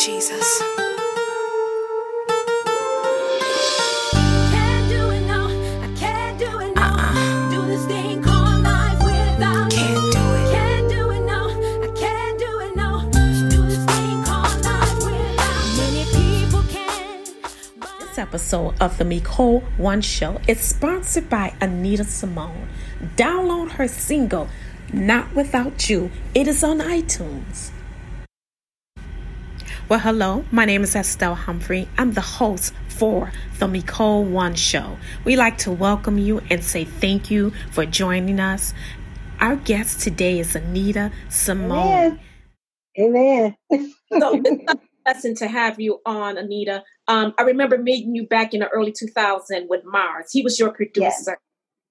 Jesus. Can't do it no, I can't do it no. Do this thing called life without you. Can't do it. Can't do it no, I can't do it no. Do this thing called life without many people can. This episode of the Micole One Show is sponsored by Anita Sy'Mone. Download her single, Not Without You. It is on iTunes. Well, hello, my name is Estelle Humphrey. I'm the host for the Micole One Show. We like to welcome you and say thank you for joining us. Our guest today is Anita Sy'Mone. Amen. Amen. so it's a blessing to have you on, Anita. Um, I remember meeting you back in the early 2000s with Mars. He was your producer.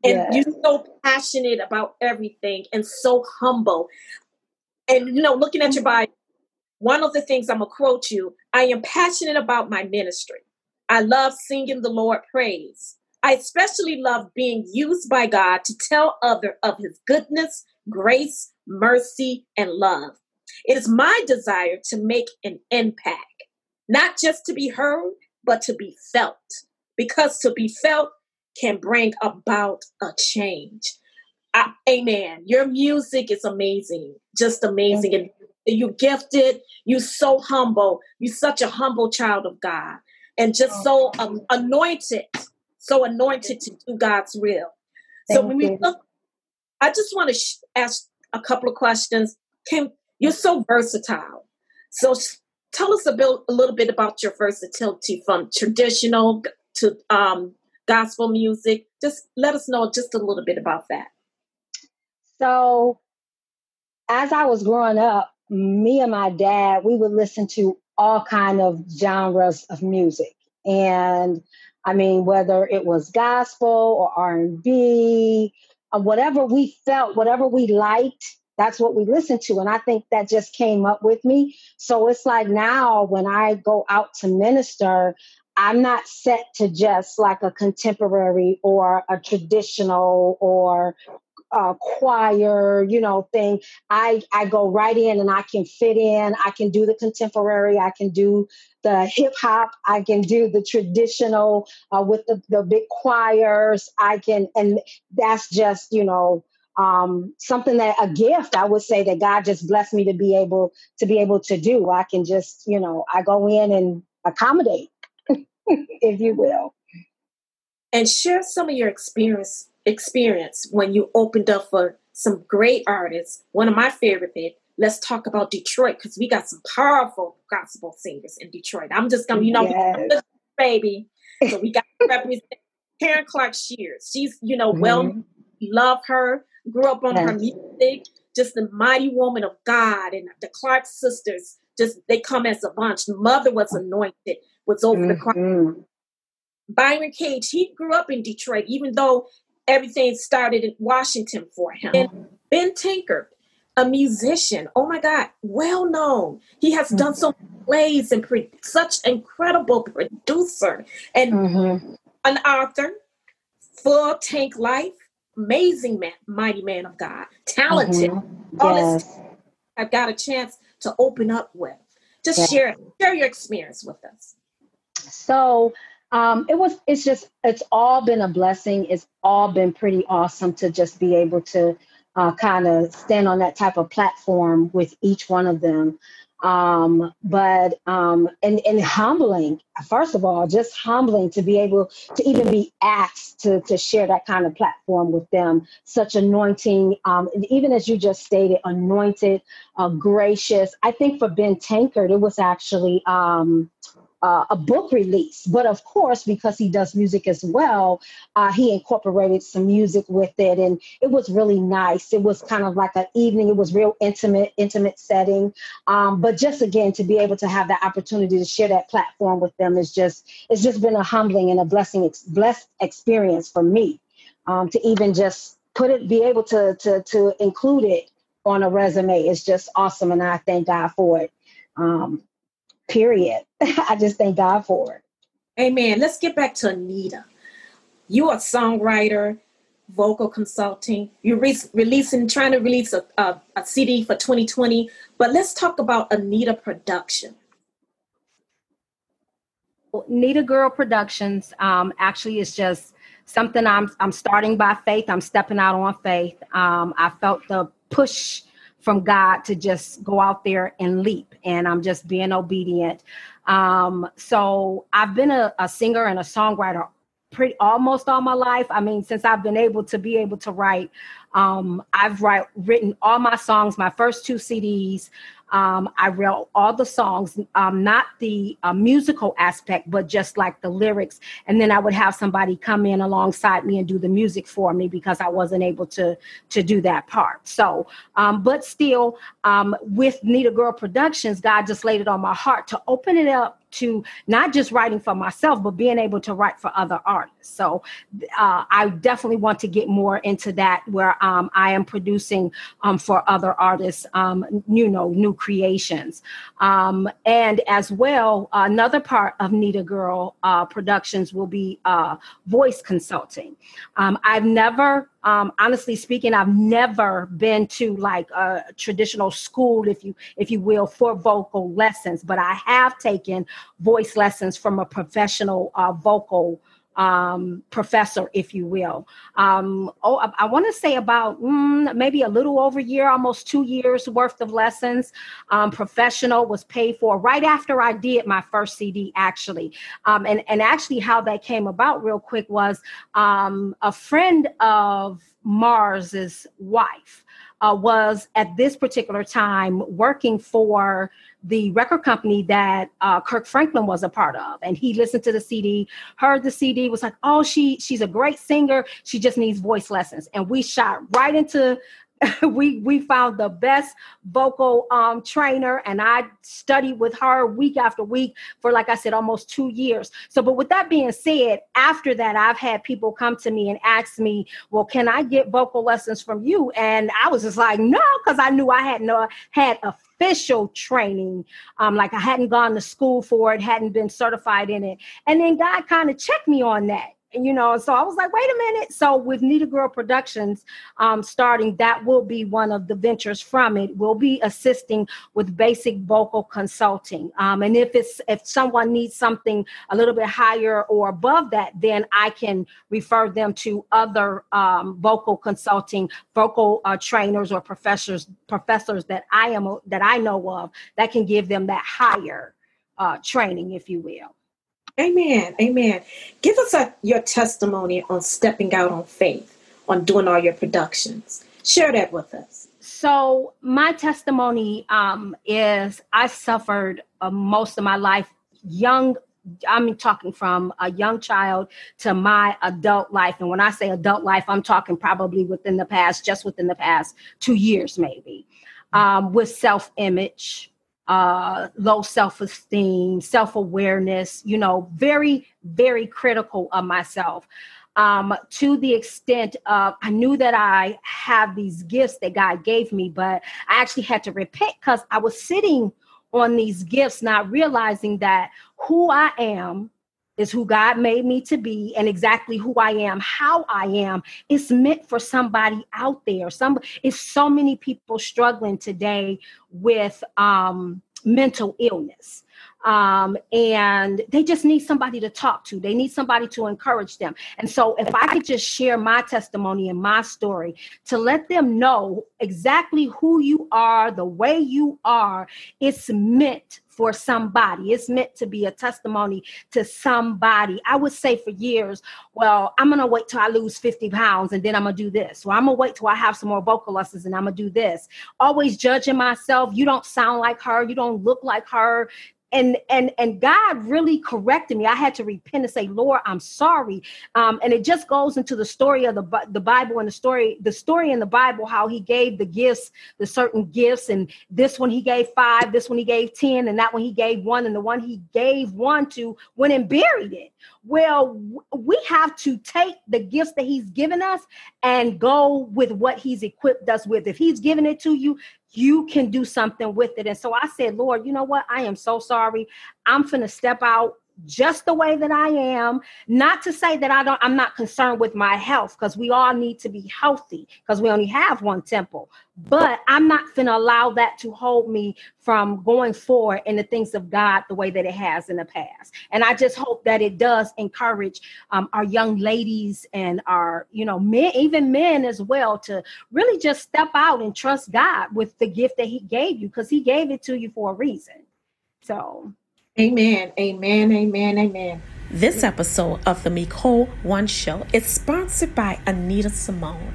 And Yes. you're so passionate about everything and so humble. And, you know, looking at your bio, one of the things I'm going to quote you I am passionate about my ministry. I love singing the Lord praise. I especially love being used by God to tell other of his goodness, grace, mercy, and love. It is my desire to make an impact, not just to be heard, but to be felt. Because to be felt can bring about a change. I, amen. Your music is amazing, just amazing. And you gifted, you're so humble. You're such a humble child of God and just so um, anointed, so anointed to do God's will. So Thank when we look, I just want to sh- ask a couple of questions. Can you're so versatile? So s- tell us a, bit, a little bit about your versatility from traditional to um, gospel music. Just let us know just a little bit about that. So, as I was growing up, me and my dad, we would listen to all kind of genres of music, and I mean, whether it was gospel or R and B, uh, whatever we felt, whatever we liked, that's what we listened to. And I think that just came up with me. So it's like now when I go out to minister, I'm not set to just like a contemporary or a traditional or uh, choir, you know, thing. I I go right in and I can fit in. I can do the contemporary. I can do the hip hop. I can do the traditional uh, with the the big choirs. I can, and that's just you know um, something that a gift I would say that God just blessed me to be able to be able to do. I can just you know I go in and accommodate, if you will. and share some of your experience experience when you opened up for some great artists. One of my favorite bit. Let's talk about Detroit because we got some powerful gospel singers in Detroit. I'm just gonna, you know, Yes. baby. So we got to represent Karen Clark Sheard. She's, you know, well, Mhm. love her. Grew up on her music. Just the mighty woman of God, and the Clark sisters. Just they come as a bunch. Mother was anointed. Was over the cross. Byron Cage, he grew up in Detroit, even though everything started in Washington for him. And Ben Tankard, a musician, oh my God, well known. He has done so many plays and pre- such incredible producer and Mhm. an author, full tank life, amazing man, mighty man of God, talented. Mhm. All this I've got a chance to open up with. Just Yeah. share share your experience with us. So um, it was. It's just. It's all been a blessing. It's all been pretty awesome to just be able to uh, kind of stand on that type of platform with each one of them. Um, but um, and and humbling. First of all, just humbling to be able to even be asked to to share that kind of platform with them. Such anointing. Um, even as you just stated, anointed, uh, gracious. I think for Ben Tankard, it was actually. Uh, a book release. But of course, because he does music as well, uh, he incorporated some music with it, and it was really nice. It was kind of like an evening. It was real intimate, intimate setting. Um, but just again, to be able to have that opportunity to share that platform with them is just it's just been a humbling and a blessing, ex- blessed experience for me um, to even just put it, be able to to to include it on a resume. It's just awesome, and I thank God for it. Um, period. I just thank God for it. Amen. Let's get back to Anita. You are a songwriter, vocal consulting. You're re- releasing, trying to release a, a, a CD for 2020. But let's talk about Anita Production. Nita Girl Productions um, actually is just something I'm I'm starting by faith. I'm stepping out on faith. Um, I felt the push from God to just go out there and leap, and I'm just being obedient. Um, so I've been a, a singer and a songwriter pretty almost all my life. I mean, since I've been able to be able to write, um, I've write, written all my songs, my first two CDs. Um, I wrote all the songs, um, not the uh, musical aspect, but just like the lyrics. And then I would have somebody come in alongside me and do the music for me because I wasn't able to to do that part. So, um, but still, um, with Nita Girl Productions, God just laid it on my heart to open it up to not just writing for myself, but being able to write for other artists. So uh, I definitely want to get more into that, where um, I am producing um, for other artists, um, you know, new creations. Um, and as well, another part of Nita Girl uh, Productions will be uh, voice consulting. Um, I've never um, honestly speaking i've never been to like a traditional school if you if you will for vocal lessons but i have taken voice lessons from a professional uh, vocal um, professor, if you will. Um, oh, I, I want to say about mm, maybe a little over a year, almost two years worth of lessons. Um, professional was paid for right after I did my first CD, actually. Um, and, and actually, how that came about, real quick, was um, a friend of Mars's wife uh, was at this particular time working for the record company that uh, Kirk Franklin was a part of, and he listened to the CD, heard the CD, was like, "Oh, she she's a great singer. She just needs voice lessons." And we shot right into we we found the best vocal um, trainer and i studied with her week after week for like i said almost two years so but with that being said after that i've had people come to me and ask me well can i get vocal lessons from you and i was just like no because i knew i had no had official training. Um like i hadn't gone to school for it hadn't been certified in it. And then god kind of checked me on that you know so i was like wait a minute. So with nita girl productions um, starting that will be one of the ventures from it. We'll be assisting with basic vocal consulting. Um, and if it's if someone needs something a little bit higher or above that then i can refer them to other um, vocal consulting vocal uh, trainers or professors professors that i am that i know of that can give them that higher uh, training if you will Amen. Amen. Give us a, your testimony on stepping out on faith, on doing all your productions. Share that with us. So, my testimony um, is I suffered uh, most of my life young. I'm talking from a young child to my adult life. And when I say adult life, I'm talking probably within the past, just within the past two years, maybe, um, with self image, uh, low self esteem, self awareness, you know, very, very critical of myself. Um, to the extent of I knew that I have these gifts that God gave me, but I actually had to repent because I was sitting on these gifts, not realizing that who I am is who God made me to be and exactly who I am, how I am. It's meant for somebody out there. Some it's so many people struggling today with um mental illness um, and they just need somebody to talk to. They need somebody to encourage them. And so, if I could just share my testimony and my story to let them know exactly who you are, the way you are, it's meant for somebody. It's meant to be a testimony to somebody. I would say for years, well, I'm going to wait till I lose 50 pounds and then I'm going to do this. Well, I'm going to wait till I have some more vocal lessons and I'm going to do this. Always judging myself. You don't sound like her. You don't look like her and and and god really corrected me. I had to repent and say lord i'm sorry. Um, and it just goes into the story of the, the bible and the story the story in the bible how he gave the gifts the certain gifts and this one he gave five this one he gave ten and that one he gave one and the one he gave one to went and buried it well we have to take the gifts that he's given us and go with what he's equipped us with if he's given it to you you can do something with it. And so I said, Lord, you know what? I am so sorry. I'm going to step out just the way that I am. Not to say that I don't, I'm not concerned with my health because we all need to be healthy because we only have one temple. But I'm not going to allow that to hold me from going forward in the things of God the way that it has in the past. And I just hope that it does encourage um, our young ladies and our, you know, men, even men as well, to really just step out and trust God with the gift that He gave you because He gave it to you for a reason. So, Amen. Amen. Amen. Amen. This episode of the Micole One Show is sponsored by Anita Sy'Mone.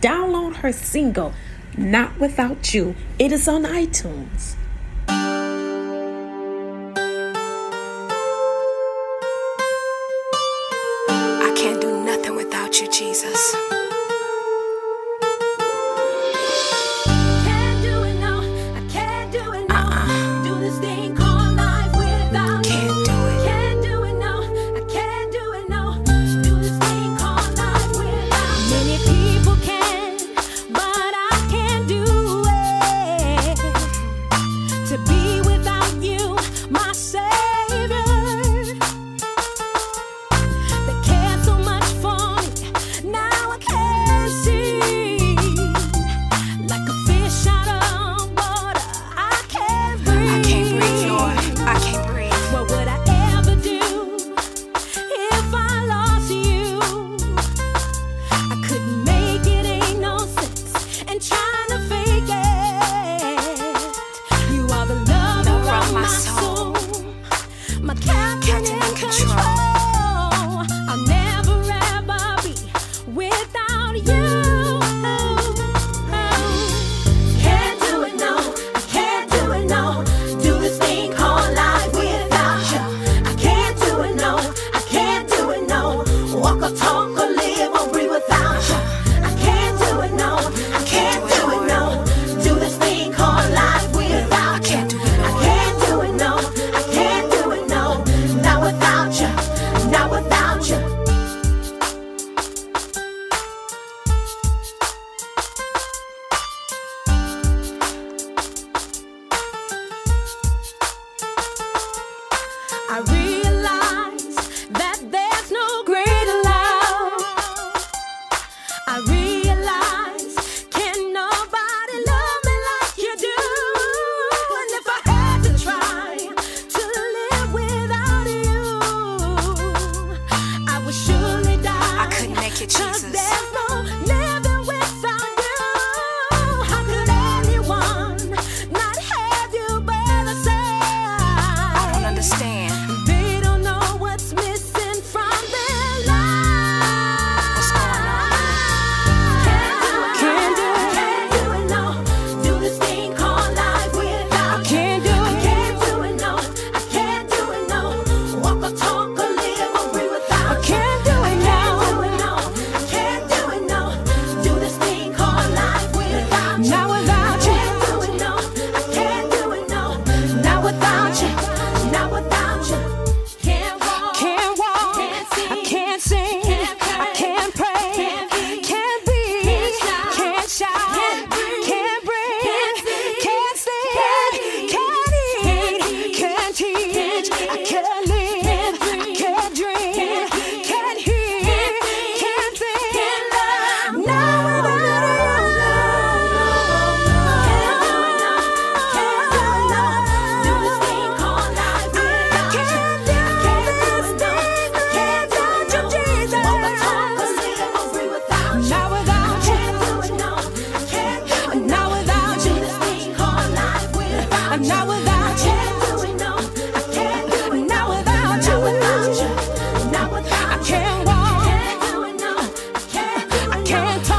Download her single, Not Without You. It is on iTunes. can't talk.